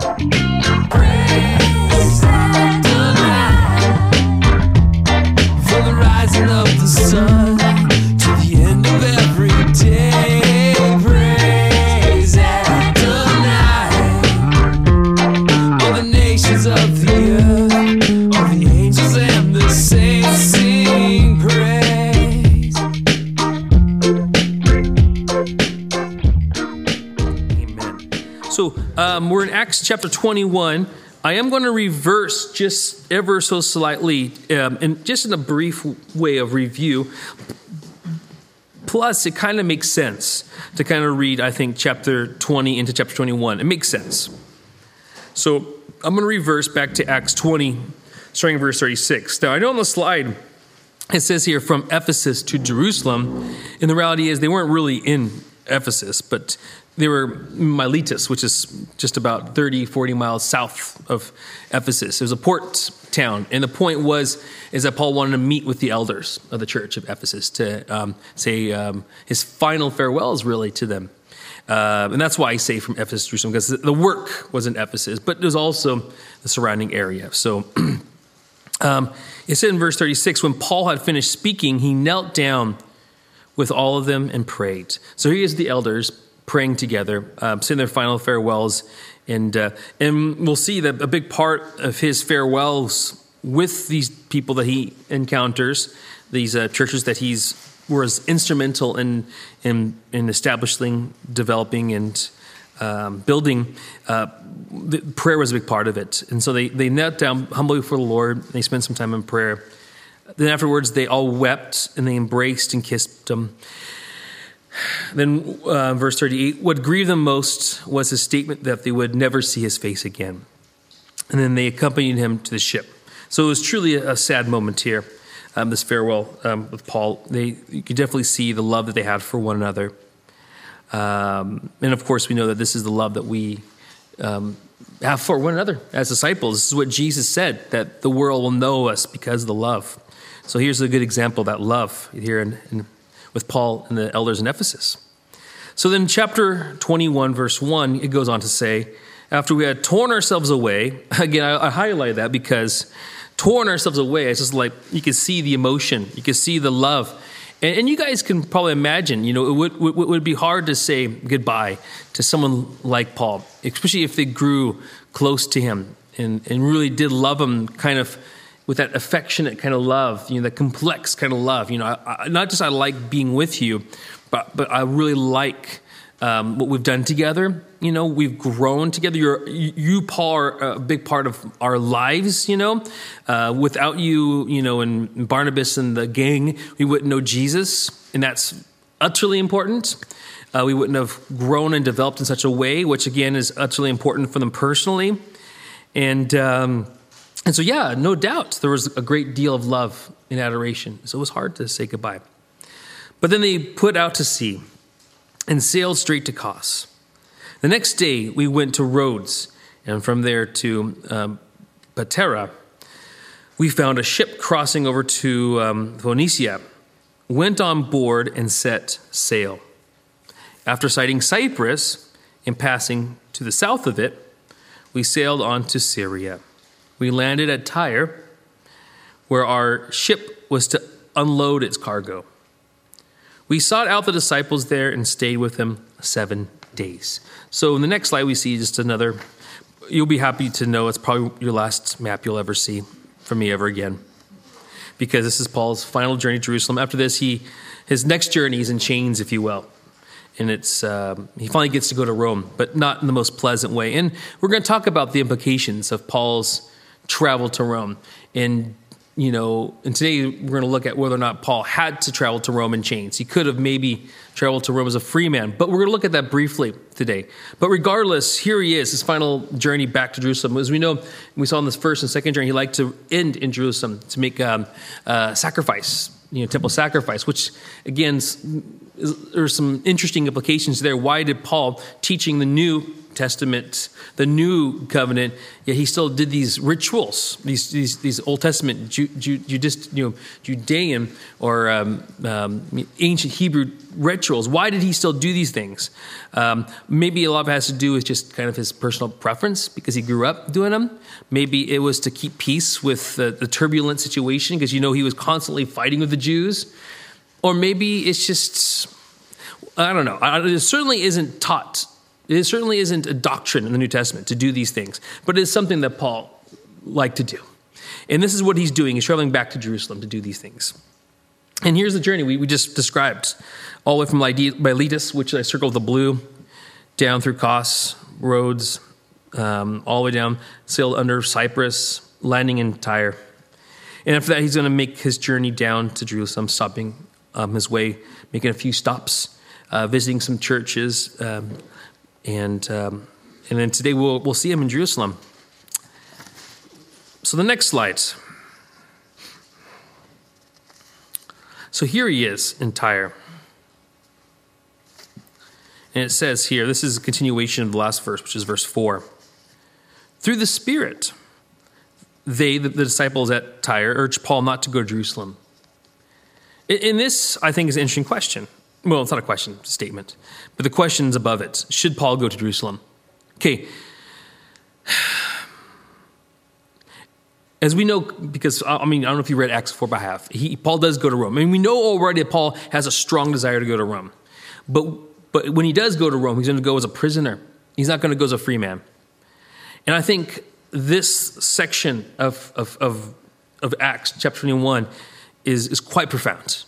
Praise Acts chapter 21. I am going to reverse just ever so slightly, um, and just in a brief way of review. Plus, it kind of makes sense to kind of read, I think, chapter 20 into chapter 21. It makes sense. So I'm going to reverse back to Acts 20, starting in verse 36. Now, I know on the slide it says here from Ephesus to Jerusalem, and the reality is they weren't really in Ephesus, but they were Miletus, which is just about 30, 40 miles south of Ephesus. It was a port town, and the point was is that Paul wanted to meet with the elders of the church of Ephesus to um, say um, his final farewells, really, to them. Uh, and that's why I say from Ephesus to Jerusalem, because the work was in Ephesus, but there's also the surrounding area. So um, it said in verse 36 when Paul had finished speaking, he knelt down with all of them and prayed. So here is the elders praying together, um, saying their final farewells. And, uh, and we'll see that a big part of his farewells with these people that he encounters, these uh, churches that he's was instrumental in, in, in establishing, developing, and um, building, uh, prayer was a big part of it. And so they, they knelt down humbly before the Lord. They spent some time in prayer. Then afterwards, they all wept and they embraced and kissed him. Then, uh, verse 38 what grieved them most was his statement that they would never see his face again. And then they accompanied him to the ship. So it was truly a, a sad moment here, um, this farewell um, with Paul. They, you could definitely see the love that they had for one another. Um, and of course, we know that this is the love that we um, have for one another as disciples. This is what Jesus said that the world will know us because of the love. So here's a good example that love here in, in, with Paul and the elders in Ephesus. So then, chapter 21, verse 1, it goes on to say, after we had torn ourselves away, again, I, I highlight that because torn ourselves away, it's just like you can see the emotion, you can see the love. And, and you guys can probably imagine, you know, it would, would, would be hard to say goodbye to someone like Paul, especially if they grew close to him and, and really did love him kind of with that affectionate kind of love, you know, that complex kind of love. You know, I, I, not just I like being with you, but, but I really like um, what we've done together. You know, we've grown together. You're, you, Paul, are a big part of our lives. You know, uh, without you, you know, and Barnabas and the gang, we wouldn't know Jesus, and that's utterly important. Uh, we wouldn't have grown and developed in such a way, which again is utterly important for them personally. And um, and so, yeah, no doubt there was a great deal of love and adoration. So it was hard to say goodbye. But then they put out to sea and sailed straight to Kos. The next day, we went to Rhodes, and from there to um, Patara. We found a ship crossing over to um, Phoenicia, went on board, and set sail. After sighting Cyprus and passing to the south of it, we sailed on to Syria. We landed at Tyre, where our ship was to unload its cargo. We sought out the disciples there and stayed with them seven days. So, in the next slide, we see just another. You'll be happy to know it's probably your last map you'll ever see from me ever again. Because this is Paul's final journey to Jerusalem. After this, he his next journey is in chains, if you will. And it's um, he finally gets to go to Rome, but not in the most pleasant way. And we're going to talk about the implications of Paul's travel to Rome and you know, and today we're going to look at whether or not Paul had to travel to Rome in chains. He could have maybe traveled to Rome as a free man, but we're going to look at that briefly today. But regardless, here he is, his final journey back to Jerusalem. As we know, we saw in this first and second journey, he liked to end in Jerusalem to make um, uh, sacrifice, you know, temple sacrifice, which again there's some interesting implications there. Why did Paul teaching the New Testament, the New Covenant, yet he still did these rituals, these these, these Old Testament Ju, Ju, Judist, you know, Judean or um, um, ancient Hebrew rituals? Why did he still do these things? Um, maybe a lot of it has to do with just kind of his personal preference because he grew up doing them. Maybe it was to keep peace with the, the turbulent situation because you know he was constantly fighting with the Jews. Or maybe it's just, I don't know. It certainly isn't taught. It certainly isn't a doctrine in the New Testament to do these things, but it is something that Paul liked to do. And this is what he's doing. He's traveling back to Jerusalem to do these things. And here's the journey we, we just described all the way from Miletus, which I circled the blue, down through Kos, Rhodes, um, all the way down, sailed under Cyprus, landing in Tyre. And after that, he's going to make his journey down to Jerusalem, stopping um, his way, making a few stops, uh, visiting some churches, um, and um, and then today we'll we'll see him in Jerusalem. So the next slide. So here he is in Tyre. And it says here, this is a continuation of the last verse, which is verse 4. Through the Spirit, they, the, disciples at Tyre, urged Paul not to go to Jerusalem. And this, I think, is an interesting question. Well, it's not a question, it's a statement. But the question's above it. Should Paul go to Jerusalem? Okay. As we know, because I mean, I don't know if you read Acts 4 by half, he, Paul does go to Rome. I mean, we know already that Paul has a strong desire to go to Rome. But, but when he does go to Rome, he's going to go as a prisoner, he's not going to go as a free man. And I think this section of, of, of, of Acts, chapter 21, is, is quite profound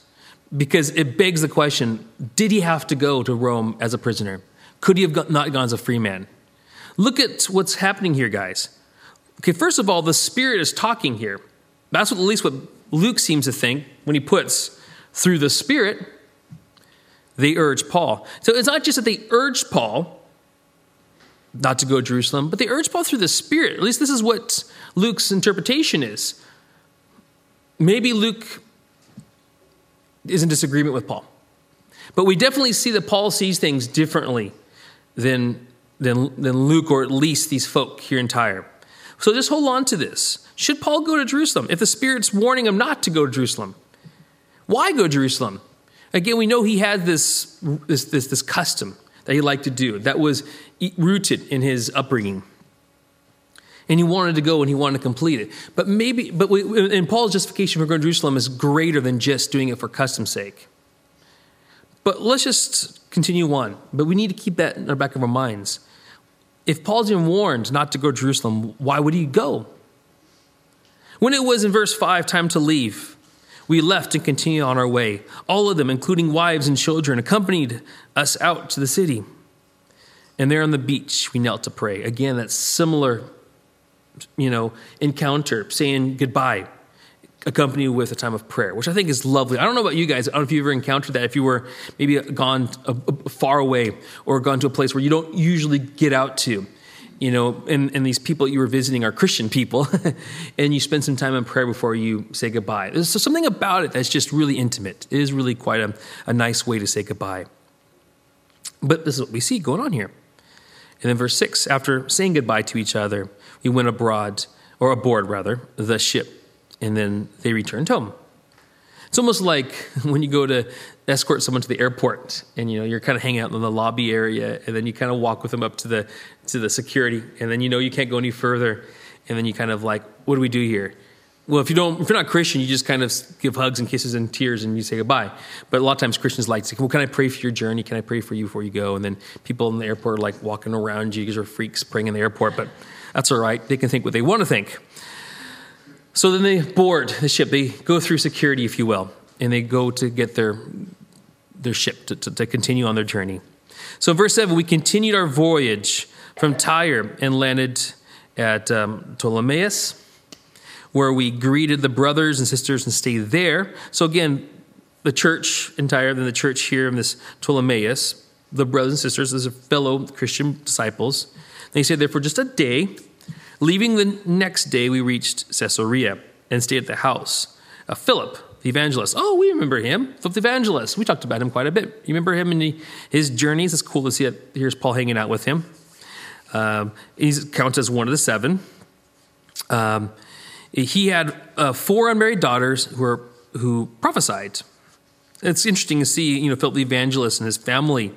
because it begs the question did he have to go to Rome as a prisoner? Could he have not gone as a free man? Look at what's happening here, guys. Okay, first of all, the Spirit is talking here. That's what, at least what Luke seems to think when he puts through the Spirit, they urge Paul. So it's not just that they urged Paul not to go to Jerusalem, but they urged Paul through the Spirit. At least this is what Luke's interpretation is. Maybe Luke is in disagreement with Paul. But we definitely see that Paul sees things differently than, than, than Luke, or at least these folk here in Tyre. So just hold on to this. Should Paul go to Jerusalem if the Spirit's warning him not to go to Jerusalem? Why go to Jerusalem? Again, we know he had this, this, this, this custom that he liked to do that was rooted in his upbringing and he wanted to go and he wanted to complete it. But maybe, but we, and Paul's justification for going to Jerusalem is greater than just doing it for custom's sake. But let's just continue on. But we need to keep that in the back of our minds. If Paul's been warned not to go to Jerusalem, why would he go? When it was in verse 5, time to leave, we left and continued on our way. All of them, including wives and children, accompanied us out to the city. And there on the beach, we knelt to pray. Again, that's similar you know, encounter, saying goodbye, accompanied with a time of prayer, which I think is lovely. I don't know about you guys. I don't know if you've ever encountered that. If you were maybe gone far away or gone to a place where you don't usually get out to, you know, and, and these people you were visiting are Christian people, and you spend some time in prayer before you say goodbye. There's something about it that's just really intimate. It is really quite a, a nice way to say goodbye. But this is what we see going on here. And then verse 6 after saying goodbye to each other, we went abroad, or aboard rather, the ship, and then they returned home. It's almost like when you go to escort someone to the airport, and you know you're kind of hanging out in the lobby area, and then you kind of walk with them up to the to the security, and then you know you can't go any further, and then you kind of like, what do we do here? Well, if you don't, if you're not Christian, you just kind of give hugs and kisses and tears and you say goodbye. But a lot of times Christians like to say, well, can I pray for your journey? Can I pray for you before you go? And then people in the airport are like walking around you because you're freaks praying in the airport. But that's all right. They can think what they want to think. So then they board the ship. They go through security, if you will, and they go to get their, their ship to, to, to continue on their journey. So, verse 7, we continued our voyage from Tyre and landed at um, Ptolemais, where we greeted the brothers and sisters and stayed there. So, again, the church in Tyre, then the church here in this Ptolemais, the brothers and sisters, as a fellow Christian disciples. They stayed there for just a day. Leaving the next day, we reached Caesarea and stayed at the house of Philip, the evangelist. Oh, we remember him, Philip the evangelist. We talked about him quite a bit. You remember him and his journeys? It's cool to see it. Here's Paul hanging out with him. Um, he's counts as one of the seven. Um, he had uh, four unmarried daughters who were who prophesied. It's interesting to see, you know, Philip the evangelist and his family,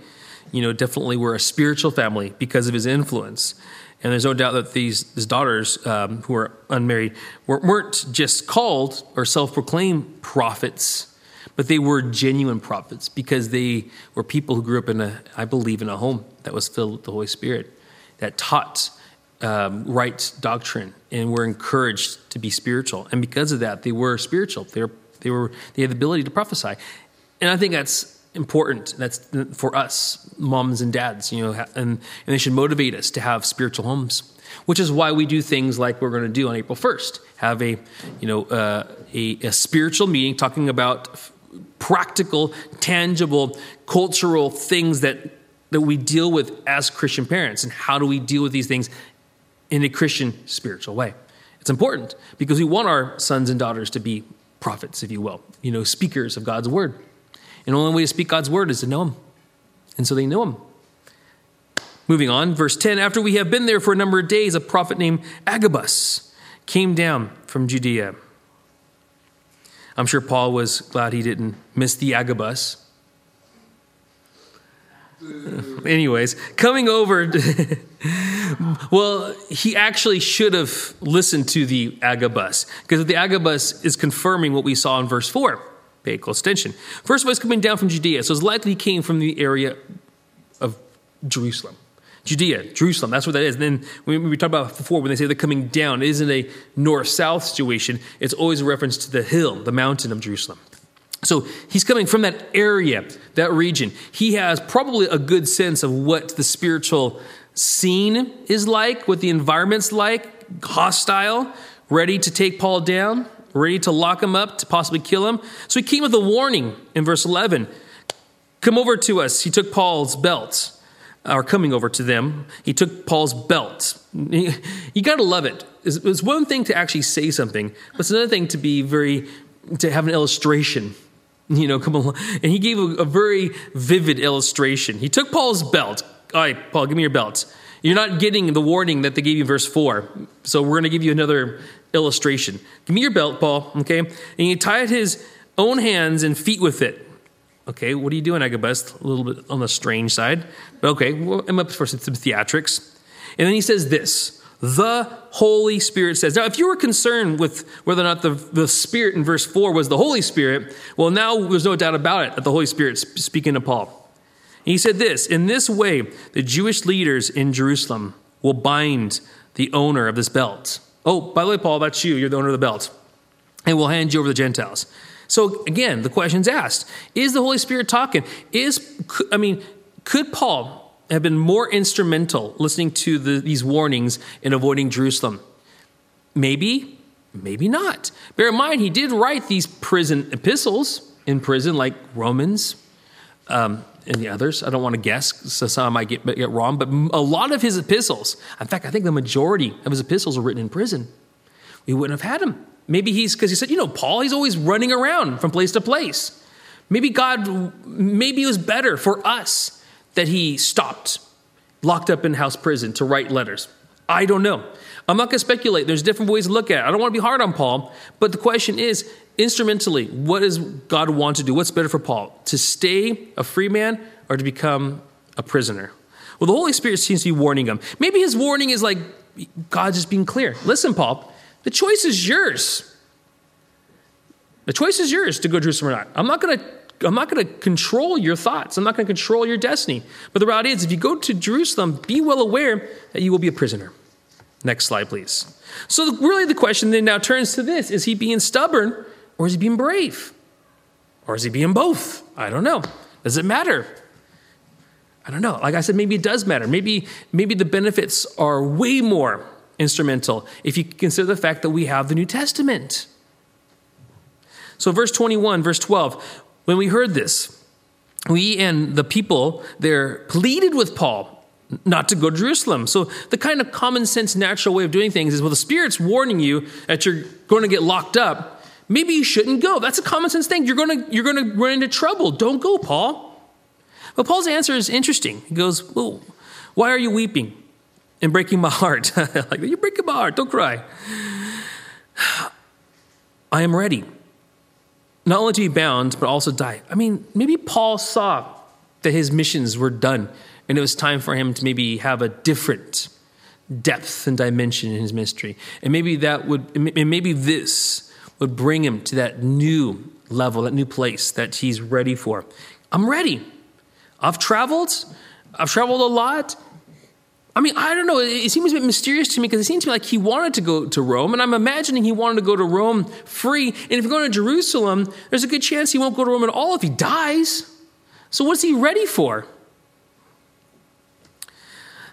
you know, definitely were a spiritual family because of his influence. And there's no doubt that these his daughters um, who are unmarried weren't just called or self-proclaimed prophets, but they were genuine prophets because they were people who grew up in a, I believe, in a home that was filled with the Holy Spirit, that taught um, right doctrine and were encouraged to be spiritual. And because of that, they were spiritual. They were, they were they had the ability to prophesy, and I think that's important. That's for us, moms and dads, you know, and, and they should motivate us to have spiritual homes. Which is why we do things like we're going to do on April first. Have a, you know, uh, a, a spiritual meeting talking about practical, tangible, cultural things that that we deal with as Christian parents, and how do we deal with these things in a Christian spiritual way. It's important because we want our sons and daughters to be prophets, if you will, you know, speakers of God's word. And the only way to speak God's word is to know him. And so they know him. Moving on, verse 10 After we have been there for a number of days, a prophet named Agabus came down from Judea. I'm sure Paul was glad he didn't miss the Agabus. Anyways, coming over, well, he actually should have listened to the Agabus because the Agabus is confirming what we saw in verse 4. Pay close attention. First of all, he's coming down from Judea, so it's likely he came from the area of Jerusalem. Judea, Jerusalem, that's what that is. And then we talked about before, when they say they're coming down, it isn't a north south situation, it's always a reference to the hill, the mountain of Jerusalem. So he's coming from that area, that region. He has probably a good sense of what the spiritual scene is like, what the environment's like, hostile, ready to take Paul down, ready to lock him up, to possibly kill him. So he came with a warning in verse 11 Come over to us. He took Paul's belt, or coming over to them, he took Paul's belt. You got to love it. It's one thing to actually say something, but it's another thing to be very, to have an illustration you know, come along. And he gave a, a very vivid illustration. He took Paul's belt. All right, Paul, give me your belt. You're not getting the warning that they gave you in verse 4. So we're going to give you another illustration. Give me your belt, Paul, okay? And he tied his own hands and feet with it. Okay, what are you doing, Agabus? A little bit on the strange side. But okay, well, I'm up for some theatrics. And then he says this the Holy Spirit says. Now, if you were concerned with whether or not the, the Spirit in verse 4 was the Holy Spirit, well, now there's no doubt about it that the Holy Spirit's speaking to Paul. He said this In this way, the Jewish leaders in Jerusalem will bind the owner of this belt. Oh, by the way, Paul, that's you. You're the owner of the belt. And we'll hand you over to the Gentiles. So again, the question's asked Is the Holy Spirit talking? Is, I mean, could Paul have been more instrumental listening to the, these warnings in avoiding Jerusalem? Maybe, maybe not. Bear in mind, he did write these prison epistles in prison, like Romans um, the others. I don't want to guess, so some I might get, get wrong, but a lot of his epistles, in fact, I think the majority of his epistles were written in prison. We wouldn't have had him. Maybe he's, because he said, you know, Paul, he's always running around from place to place. Maybe God, maybe it was better for us that he stopped, locked up in house prison to write letters? I don't know. I'm not going to speculate. There's different ways to look at it. I don't want to be hard on Paul, but the question is instrumentally, what does God want to do? What's better for Paul? To stay a free man or to become a prisoner? Well, the Holy Spirit seems to be warning him. Maybe his warning is like God's just being clear. Listen, Paul, the choice is yours. The choice is yours to go to Jerusalem or not. I'm not going to I'm not going to control your thoughts. I'm not going to control your destiny. But the reality is, if you go to Jerusalem, be well aware that you will be a prisoner. Next slide, please. So, really, the question then now turns to this Is he being stubborn or is he being brave? Or is he being both? I don't know. Does it matter? I don't know. Like I said, maybe it does matter. Maybe, maybe the benefits are way more instrumental if you consider the fact that we have the New Testament. So, verse 21, verse 12, when we heard this, we and the people there pleaded with Paul not to go to Jerusalem. So the kind of common sense, natural way of doing things is well, the Spirit's warning you that you're going to get locked up. Maybe you shouldn't go. That's a common sense thing. You're going to you're going to run into trouble. Don't go, Paul. But Paul's answer is interesting. He goes, "Well, why are you weeping and breaking my heart? like you're breaking my heart. Don't cry. I am ready, not only to be bound, but also die. I mean, maybe Paul saw that his missions were done, and it was time for him to maybe have a different depth and dimension in his ministry, and maybe that would, and maybe this would bring him to that new level, that new place that he's ready for. I'm ready. I've traveled. I've traveled a lot. I mean, I don't know. It seems a bit mysterious to me because it seems to me like he wanted to go to Rome, and I'm imagining he wanted to go to Rome free. And if you're going to Jerusalem, there's a good chance he won't go to Rome at all if he dies. So what's he ready for?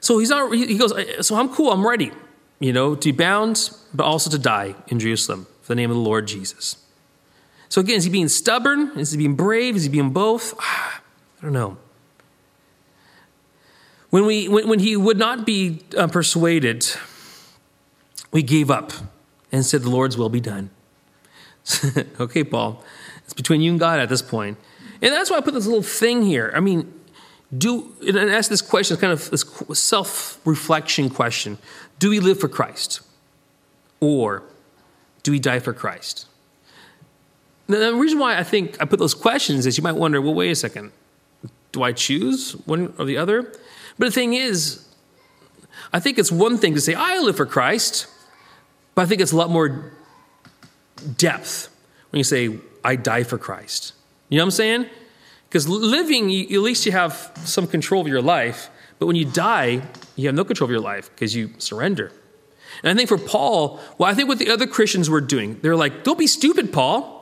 So he's not. He goes. So I'm cool. I'm ready. You know, to be bound, but also to die in Jerusalem the name of the Lord Jesus. So again, is he being stubborn? Is he being brave? Is he being both? I don't know. When, we, when, when he would not be uh, persuaded, we gave up and said, The Lord's will be done. okay, Paul, it's between you and God at this point. And that's why I put this little thing here. I mean, do and ask this question, kind of this self-reflection question: Do we live for Christ, or do we die for Christ? Now, the reason why I think I put those questions is you might wonder, well, wait a second, do I choose one or the other? But the thing is, I think it's one thing to say, I live for Christ, but I think it's a lot more depth when you say, I die for Christ. You know what I'm saying? Because living, you, at least you have some control of your life, but when you die, you have no control of your life because you surrender. And I think for Paul, well, I think what the other Christians were doing, they're like, don't be stupid, Paul.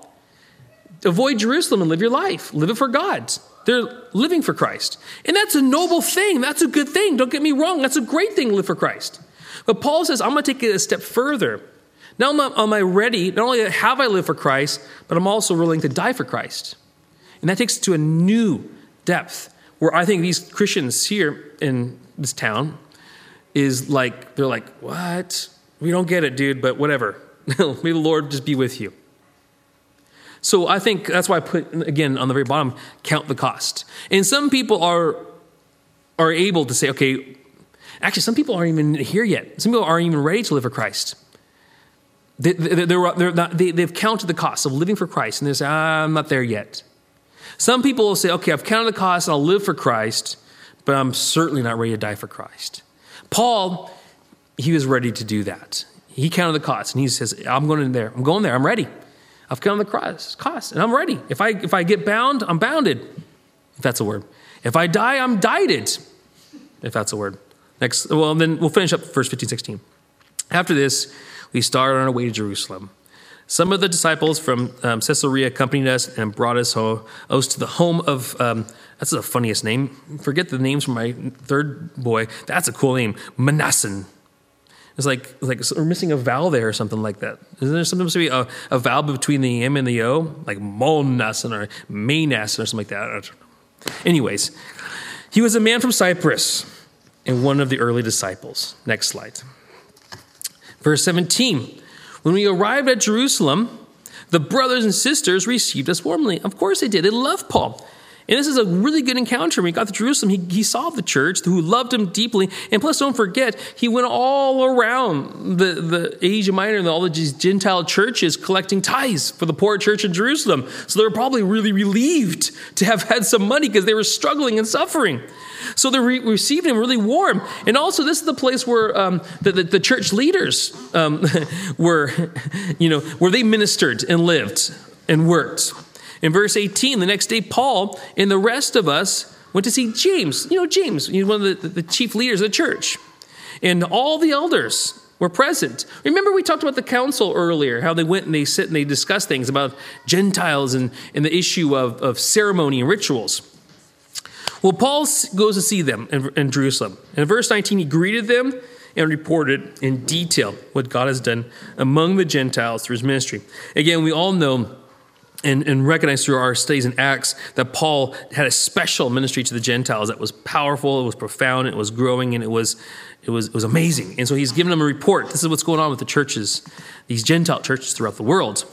Avoid Jerusalem and live your life. Live it for God. They're living for Christ. And that's a noble thing. That's a good thing. Don't get me wrong. That's a great thing to live for Christ. But Paul says, I'm going to take it a step further. Now am I ready, not only have I lived for Christ, but I'm also willing to die for Christ. And that takes it to a new depth where I think these Christians here in this town is like, they're like, what? We don't get it, dude, but whatever. May the Lord just be with you. So I think that's why I put, again, on the very bottom, count the cost. And some people are, are able to say, okay, actually, some people aren't even here yet. Some people aren't even ready to live for Christ. They, they're, they're not, they, they've counted the cost of living for Christ, and they say, I'm not there yet. Some people will say, okay, I've counted the cost and I'll live for Christ, but I'm certainly not ready to die for Christ. Paul, he was ready to do that. He counted the cost and he says, I'm going in there. I'm going there. I'm ready. I've counted the cost, cost, and I'm ready. If I if I get bound, I'm bounded. If that's a word. If I die, I'm dieted. If that's a word. Next, well, then we'll finish up verse 15, 16. After this, we start on our way to Jerusalem. Some of the disciples from um, Caesarea accompanied us and brought us, us to the home of, um, that's the funniest name. Forget the names from my third boy. That's a cool name, Mnason. It's like, like we're missing a vowel there or something like that. Isn't there supposed to be a, a vowel between the M and the O? Like Monasan or Maynasan or something like that. Anyways, he was a man from Cyprus and one of the early disciples. Next slide. Verse 17. When we arrived at Jerusalem, the brothers and sisters received us warmly. Of course they did. They loved Paul. And this is a really good encounter. When he got to Jerusalem, he, he saw the church who loved him deeply. And plus, don't forget, he went all around the, the Asia Minor and all these Gentile churches collecting tithes for the poor church in Jerusalem. So they were probably really relieved to have had some money because they were struggling and suffering. So they re- received him really warm. And also, this is the place where um, the, the, the, church leaders um, were, you know, where they ministered and lived and worked. In verse 18, the next day, Paul and the rest of us went to see James. You know, James, he's one of the, the chief leaders of the church. And all the elders were present. Remember, we talked about the council earlier, how they went and they sit and they discuss things about Gentiles and, and the issue of, of ceremony and rituals. Well, Paul goes to see them in, in Jerusalem. In verse 19, he greeted them and reported in detail what God has done among the Gentiles through his ministry. Again, we all know and, and recognize through our studies in Acts that Paul had a special ministry to the Gentiles that was powerful, it was profound, it was growing, and it was, it was, it was amazing. And so he's giving them a report. This is what's going on with the churches, these Gentile churches throughout the world.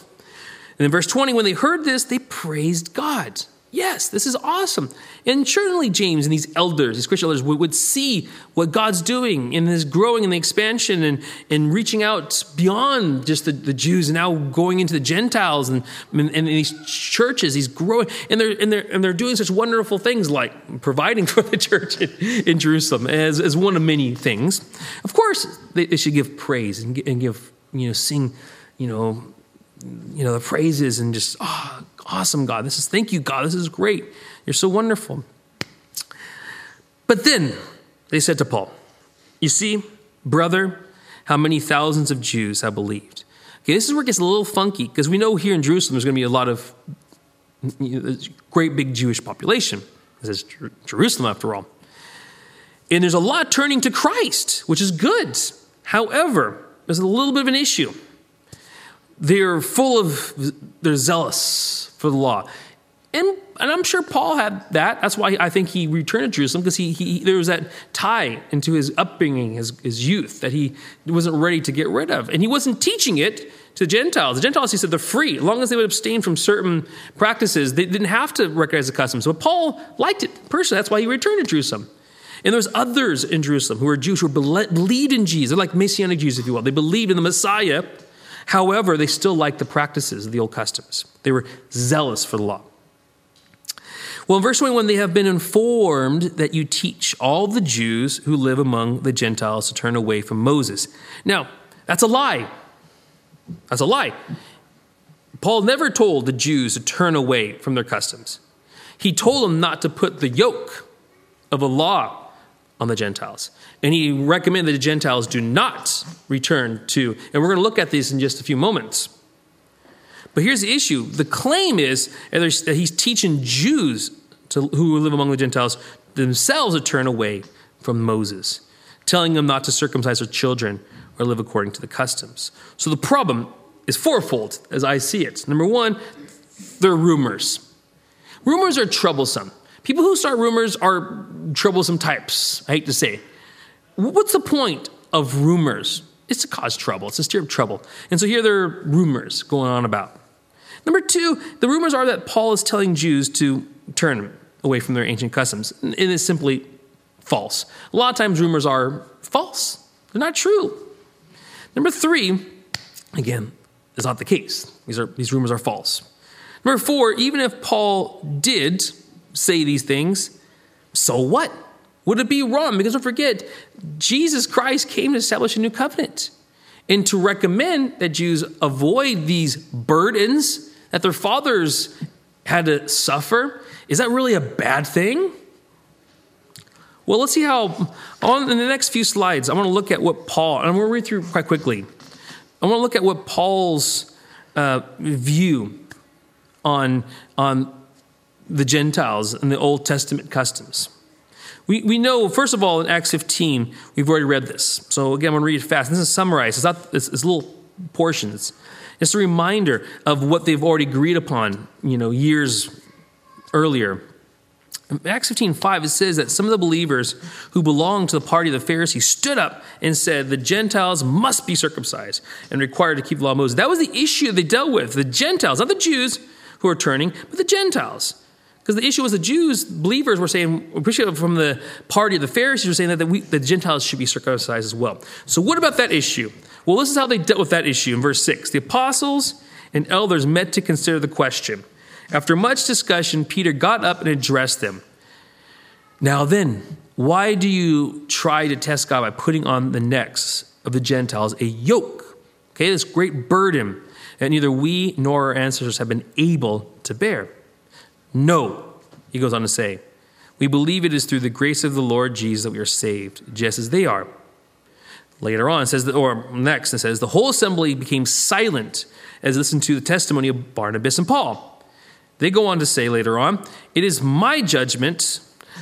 And in verse 20, when they heard this, they praised God. Yes, this is awesome. And certainly James and these elders, these Christian elders, would, would see what God's doing in his growing and the expansion and, and reaching out beyond just the, the Jews and now going into the Gentiles and, and, and these churches. He's growing and they're, and, they're, and they're doing such wonderful things like providing for the church in, in Jerusalem as, as one of many things. Of course, they, they should give praise and, and give, you know, sing, you know, you know, the praises and just, oh, awesome, God. This is, thank you, God. This is great. You're so wonderful. But then they said to Paul, You see, brother, how many thousands of Jews have believed. Okay, this is where it gets a little funky because we know here in Jerusalem there's going to be a lot of you know, great big Jewish population. This is Jerusalem, after all. And there's a lot turning to Christ, which is good. However, there's a little bit of an issue. They're full of, they're zealous for the law. And, and I'm sure Paul had that. That's why I think he returned to Jerusalem because he, he, there was that tie into his upbringing, his, his youth, that he wasn't ready to get rid of. And he wasn't teaching it to the Gentiles. The Gentiles, he said, they're free. As long as they would abstain from certain practices, they didn't have to recognize the customs. But Paul liked it personally. That's why he returned to Jerusalem. And there's others in Jerusalem who are Jews who believed in Jesus. They're like Messianic Jews, if you will. They believed in the Messiah However, they still liked the practices of the old customs. They were zealous for the law. Well, in verse 21, they have been informed that you teach all the Jews who live among the Gentiles to turn away from Moses. Now, that's a lie. That's a lie. Paul never told the Jews to turn away from their customs. He told them not to put the yoke of a law on the Gentiles. And he recommended that the Gentiles do not return to, and we're going to look at these in just a few moments. But here's the issue the claim is that he's teaching Jews to, who live among the Gentiles themselves to turn away from Moses, telling them not to circumcise their children or live according to the customs. So the problem is fourfold as I see it. Number one, they're rumors. Rumors are troublesome. People who start rumors are troublesome types, I hate to say. What's the point of rumors? It's to cause trouble, it's to stir up trouble. And so here there are rumors going on about. Number two, the rumors are that Paul is telling Jews to turn away from their ancient customs. And It is simply false. A lot of times rumors are false, they're not true. Number three, again, is not the case. These, are, these rumors are false. Number four, even if Paul did say these things, so what? Would it be wrong? Because don't forget, Jesus Christ came to establish a new covenant and to recommend that Jews avoid these burdens that their fathers had to suffer. Is that really a bad thing? Well, let's see how, on in the next few slides, I want to look at what Paul, and I'm going to read through quite quickly. I want to look at what Paul's uh, view on, on the Gentiles and the Old Testament customs. We, we know, first of all, in Acts 15, we've already read this. So again, I'm going to read it fast. This is summarized. It's not it's, it's little portions. It's a reminder of what they've already agreed upon, you know, years earlier. In Acts 15, 5, it says that some of the believers who belonged to the party of the Pharisees stood up and said the Gentiles must be circumcised and required to keep the law of Moses. That was the issue they dealt with. The Gentiles, not the Jews who are turning, but the Gentiles. Because the issue was the Jews, believers were saying, appreciate from the party of the Pharisees, were saying that the, we, the Gentiles should be circumcised as well. So, what about that issue? Well, this is how they dealt with that issue in verse 6. The apostles and elders met to consider the question. After much discussion, Peter got up and addressed them. Now then, why do you try to test God by putting on the necks of the Gentiles a yoke? Okay, this great burden that neither we nor our ancestors have been able to bear. No, he goes on to say, we believe it is through the grace of the Lord Jesus that we are saved, just as they are. Later on, it says, that, or next, it says, the whole assembly became silent as they listened to the testimony of Barnabas and Paul. They go on to say later on, it is my judgment,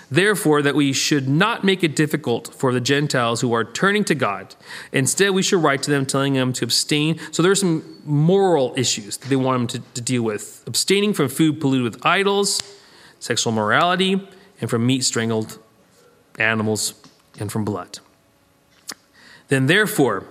therefore, that we should not make it difficult for the Gentiles who are turning to God. Instead, we should write to them telling them to abstain. So there are some moral issues that they want them to, to deal with abstaining from food polluted with idols, sexual morality, and from meat strangled animals and from blood. Then, therefore,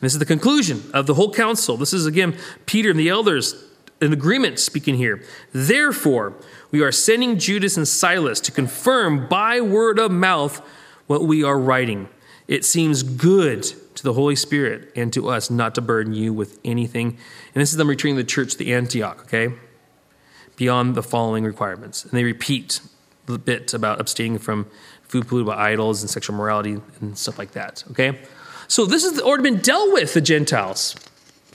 this is the conclusion of the whole council. This is again Peter and the elders an agreement speaking here. Therefore, we are sending Judas and Silas to confirm by word of mouth what we are writing. It seems good to the Holy Spirit and to us not to burden you with anything. And this is them returning the church to Antioch, okay? Beyond the following requirements. And they repeat the bit about abstaining from food polluted by idols and sexual morality and stuff like that, okay? So this has already been dealt with, the Gentiles.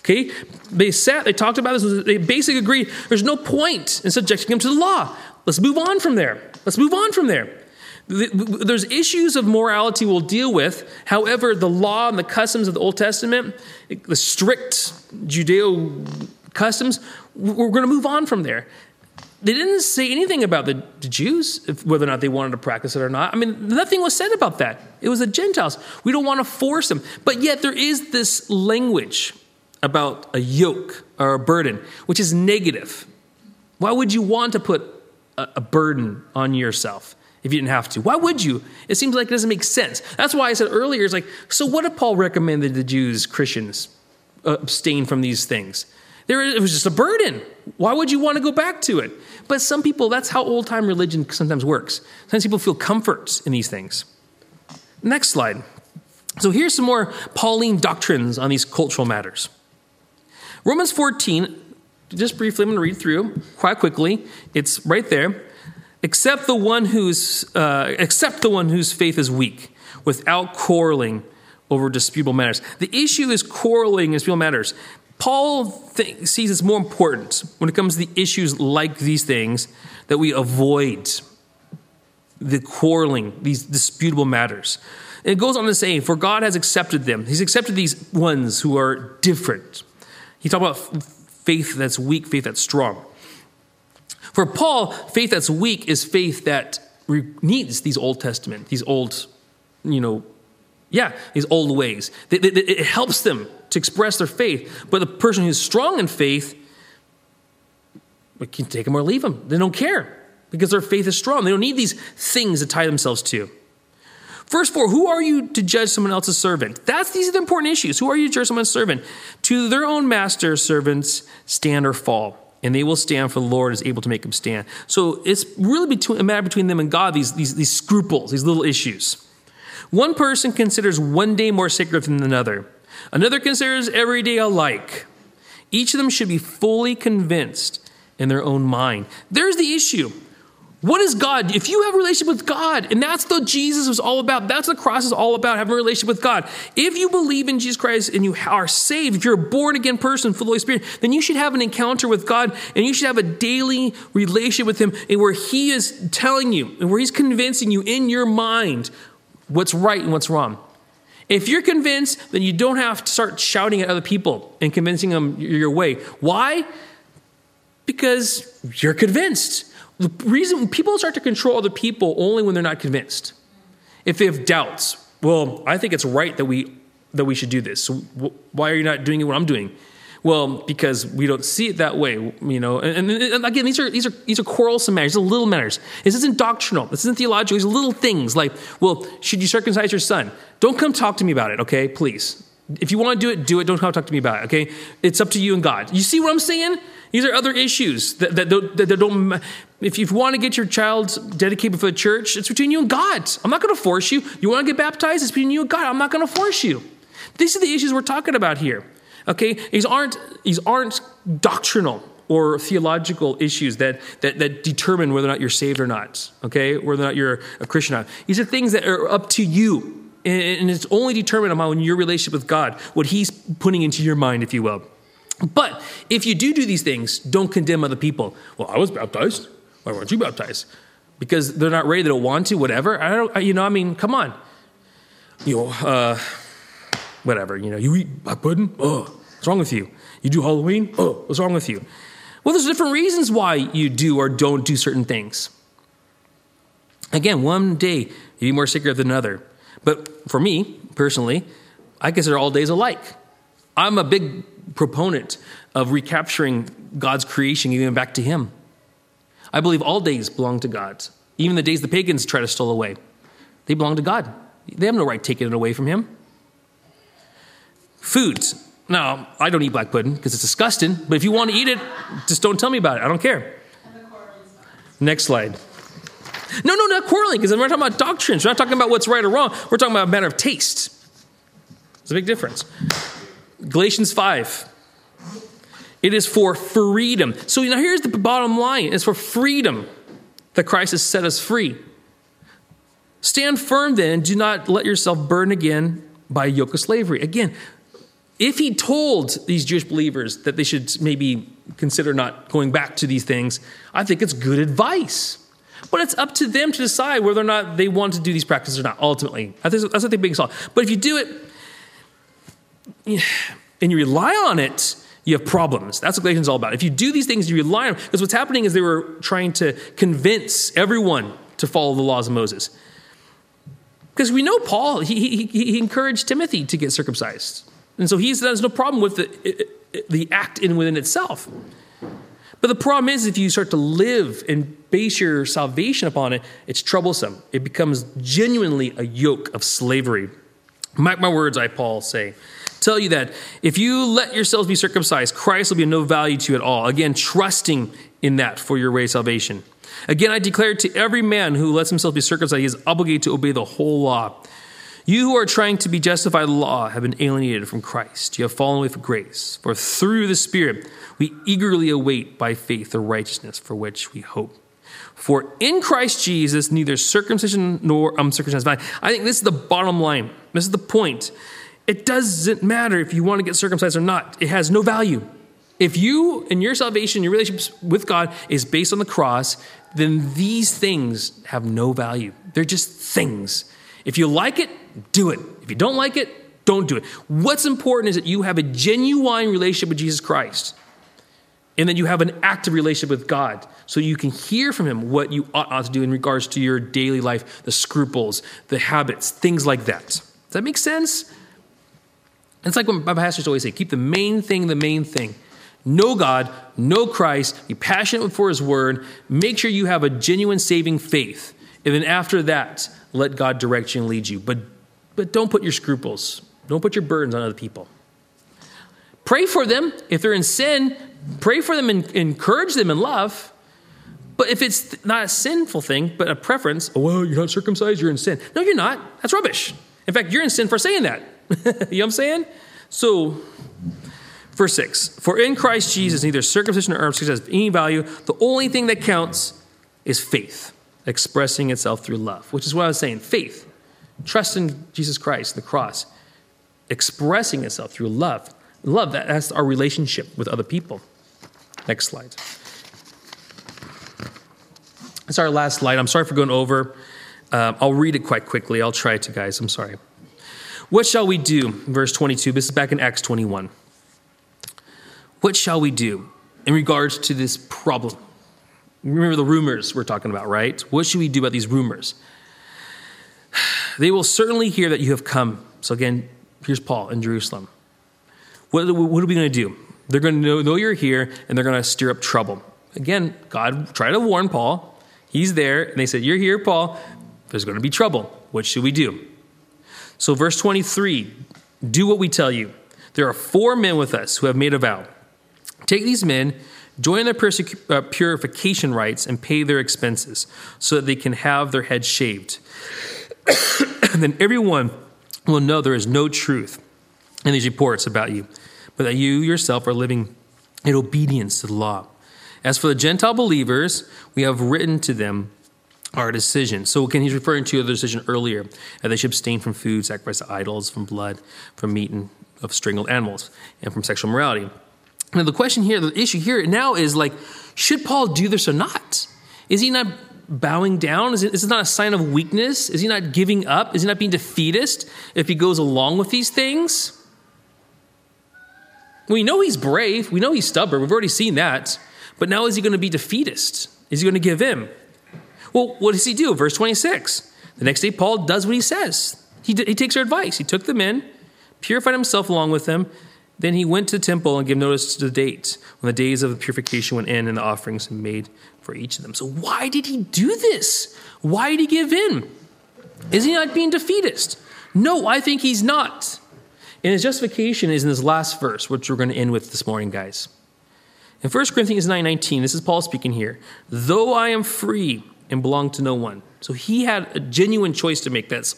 Okay? They sat, they talked about this, they basically agreed there's no point in subjecting them to the law. Let's move on from there. Let's move on from there. There's issues of morality we'll deal with. However, the law and the customs of the Old Testament, the strict Judeo customs, we're going to move on from there. They didn't say anything about the, Jews, whether or not they wanted to practice it or not. I mean, nothing was said about that. It was the Gentiles. We don't want to force them. But yet, there is this language about a yoke or a burden, which is negative. Why would you want to put a, burden on yourself if you didn't have to? Why would you? It seems like it doesn't make sense. That's why I said earlier, it's like, so what did Paul recommend that the Jews, Christians, uh, abstain from these things? There, it was just a burden. Why would you want to go back to it? But some people, that's how old time religion sometimes works. Sometimes people feel comforts in these things. Next slide. So here's some more Pauline doctrines on these cultural matters. Romans 14, just briefly, I'm going to read through quite quickly. It's right there. Except the one whose, uh, except the one whose faith is weak, without quarreling over disputable matters. The issue is quarreling in disputable matters. Paul th- sees it's more important when it comes to the issues like these things that we avoid the quarreling, these disputable matters. And it goes on to say, For God has accepted them. He's accepted these ones who are different. He talked about faith that's weak, faith that's strong. For Paul, faith that's weak is faith that needs these Old Testament, these old, you know, yeah, these old ways. It helps them to express their faith. But the person who's strong in faith, we can take them or leave them. They don't care because their faith is strong. They don't need these things to tie themselves to. Verse 4 Who are you to judge someone else's servant? That's these are the important issues. Who are you to judge someone's servant? To their own master, servants stand or fall, and they will stand, for the Lord is able to make them stand. So it's really between, a matter between them and God, these, these, these scruples, these little issues. One person considers one day more sacred than another, another considers every day alike. Each of them should be fully convinced in their own mind. There's the issue. What is God? If you have a relationship with God, and that's what Jesus was all about, that's what the cross is all about, having a relationship with God. If you believe in Jesus Christ and you are saved, if you're a born again person full of the Holy Spirit, then you should have an encounter with God and you should have a daily relationship with Him and where He is telling you and where He's convincing you in your mind what's right and what's wrong. If you're convinced, then you don't have to start shouting at other people and convincing them your way. Why? Because you're convinced. The reason people start to control other people only when they're not convinced. If they have doubts, well, I think it's right that we that we should do this. So why are you not doing what I'm doing? Well, because we don't see it that way, you know. And, and, again, these are these are these are quarrelsome matters. These are little matters. This isn't doctrinal. This isn't theological. These are little things like, well, should you circumcise your son? Don't come talk to me about it, okay? Please. If you want to do it, do it. Don't come talk to me about it, okay? It's up to you and God. You see what I'm saying? These are other issues that, that, don't, that don't. If you want to get your child dedicated for the church, it's between you and God. I'm not going to force you. You want to get baptized? It's between you and God. I'm not going to force you. These are the issues we're talking about here. Okay, these aren't these aren't doctrinal or theological issues that, that, that determine whether or not you're saved or not, okay, whether or not you're a Christian or not. These are things that are up to you. And it's only determined upon your relationship with God, what He's putting into your mind, if you will. But if you do do these things, don't condemn other people. Well, I was baptized. Why weren't you baptized? Because they're not ready, they don't want to, whatever. I don't, you know, I mean, come on. You know, uh, whatever. You know, you eat black pudding? Oh, what's wrong with you? You do Halloween? Oh, what's wrong with you? Well, there's different reasons why you do or don't do certain things. Again, one day you be more sacred than another. But for me, personally, I consider all days alike. I'm a big proponent of recapturing God's creation, giving it back to Him. I believe all days belong to God. Even the days the pagans try to steal away, they belong to God. They have no right taking it away from Him. Foods. Now, I don't eat black pudding because it's disgusting, but if you want to eat it, just don't tell me about it. I don't care. Next slide. No, no, not quarreling, because we're not talking about doctrines. We're not talking about what's right or wrong. We're talking about a matter of taste. There's a big difference. Galatians 5. It is for freedom. So now here's the bottom line it's for freedom that Christ has set us free. Stand firm then, do not let yourself burn again by a yoke of slavery. Again, if he told these Jewish believers that they should maybe consider not going back to these things, I think it's good advice. But it's up to them to decide whether or not they want to do these practices or not, ultimately. That's what the big solve. But if you do it and you rely on it, you have problems. That's what Galatians is all about. If you do these things, you rely on because what's happening is they were trying to convince everyone to follow the laws of Moses. Because we know Paul, he, he, he encouraged Timothy to get circumcised. And so he has no problem with the, the act in within itself. But the problem is, if you start to live and base your salvation upon it, it's troublesome. It becomes genuinely a yoke of slavery. Mark my words, I, Paul, say. Tell you that if you let yourselves be circumcised, Christ will be of no value to you at all. Again, trusting in that for your way of salvation. Again, I declare to every man who lets himself be circumcised, he is obligated to obey the whole law. You who are trying to be justified by the law have been alienated from Christ. You have fallen away from grace. For through the Spirit we eagerly await by faith the righteousness for which we hope. For in Christ Jesus, neither circumcision nor um, uncircumcision is I think this is the bottom line. This is the point. It doesn't matter if you want to get circumcised or not, it has no value. If you and your salvation, your relationship with God is based on the cross, then these things have no value. They're just things. If you like it, do it. If you don't like it, don't do it. What's important is that you have a genuine relationship with Jesus Christ and that you have an active relationship with God so you can hear from Him what you ought not to do in regards to your daily life, the scruples, the habits, things like that. Does that make sense? It's like what my pastors always say keep the main thing the main thing. Know God, know Christ, be passionate for His Word, make sure you have a genuine saving faith. And then after that, let God direct you and lead you. But, but don't put your scruples, don't put your burdens on other people. Pray for them. If they're in sin, pray for them and encourage them in love. But if it's not a sinful thing, but a preference, oh, well, you're not circumcised, you're in sin. No, you're not. That's rubbish. In fact, you're in sin for saying that. you know what I'm saying? So, verse 6 For in Christ Jesus, neither circumcision nor uncircumcision has any value. The only thing that counts is faith expressing itself through love, which is what I was saying faith, trust in Jesus Christ, the cross, expressing itself through love. Love, that, that's our relationship with other people. Next slide. It's our last slide. I'm sorry for going over. Uh, I'll read it quite quickly. I'll try to, guys. I'm sorry. What shall we do? Verse 22. This is back in Acts 21. What shall we do in regards to this problem? Remember the rumors we're talking about, right? What should we do about these rumors? They will certainly hear that you have come. So, again, here's Paul in Jerusalem. What, are we going to do? They're going to know you're here and they're going to stir up trouble. Again, God tried to warn Paul. He's there, and they said, You're here, Paul. There's going to be trouble. What should we do? So, verse 23 do what we tell you. There are four men with us who have made a vow. Take these men join their uh, purification rites, and pay their expenses so that they can have their heads shaved. then everyone will know there is no truth in these reports about you, but that you yourself are living in obedience to the law. As for the Gentile believers, we have written to them our decision. So again, he's referring to the decision earlier that they should abstain from food sacrificed to idols, from blood, from meat and of strangled animals, and from sexual morality. Now, the question here, the issue here now is like, should Paul do this or not? Is he not bowing down? Is it, is it not a sign of weakness? Is he not giving up? Is he not being defeatist if he goes along with these things? We know he's brave. We know he's stubborn. We've already seen that. But now is he going to be defeatist? Is he going to give in? Well, what does he do? Verse 26. The next day, Paul does what he says. He, he takes their advice. He took them in, purified himself along with them, then he went to the temple and gave notice to the date when the days of the purification went in and the offerings made for each of them. So, why did he do this? Why did he give in? Is he not being defeatist? No, I think he's not. And his justification is in this last verse, which we're going to end with this morning, guys. In 1 Corinthians 9 19, this is Paul speaking here. Though I am free and belong to no one. So he had a genuine choice to make. That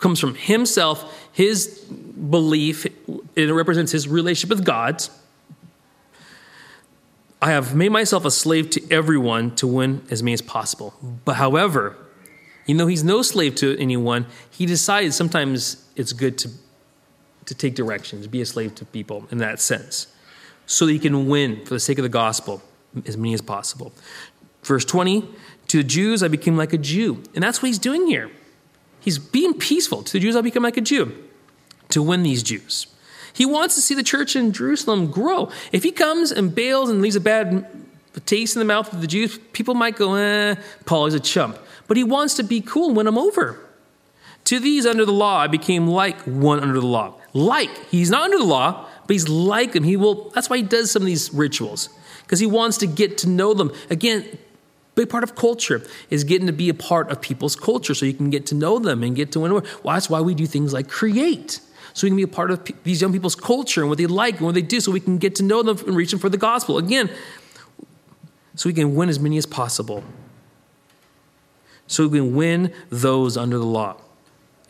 comes from himself, his belief, it represents his relationship with God. I have made myself a slave to everyone to win as many as possible. But however, even though he's no slave to anyone, he decided sometimes it's good to, to take directions, be a slave to people in that sense, so that he can win for the sake of the gospel as many as possible. Verse 20 To the Jews, I became like a Jew. And that's what he's doing here. He's being peaceful. To the Jews, I become like a Jew to win these Jews. He wants to see the church in Jerusalem grow. If he comes and bails and leaves a bad taste in the mouth of the Jews, people might go, eh, Paul is a chump. But he wants to be cool and win them over. To these under the law, I became like one under the law. Like, he's not under the law, but he's like them. He will, that's why he does some of these rituals, because he wants to get to know them. Again, big part of culture is getting to be a part of people's culture so you can get to know them and get to win. Well, that's why we do things like create so we can be a part of these young people's culture and what they like and what they do so we can get to know them and reach them for the gospel. Again, so we can win as many as possible. So we can win those under the law.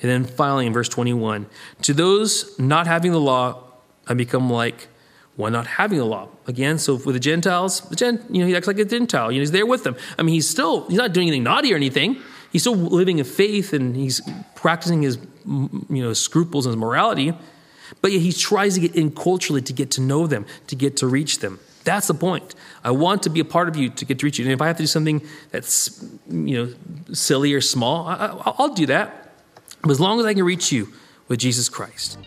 And then finally, in verse 21, to those not having the law, I become like one not having the law. Again, so with the Gentiles, the Gent, you know, he acts like a Gentile. You know, he's there with them. I mean, he's still, he's not doing anything naughty or anything he's still living in faith and he's practicing his you know scruples and his morality but yet he tries to get in culturally to get to know them to get to reach them that's the point i want to be a part of you to get to reach you and if i have to do something that's you know silly or small I, will do that but as long as i can reach you with jesus christ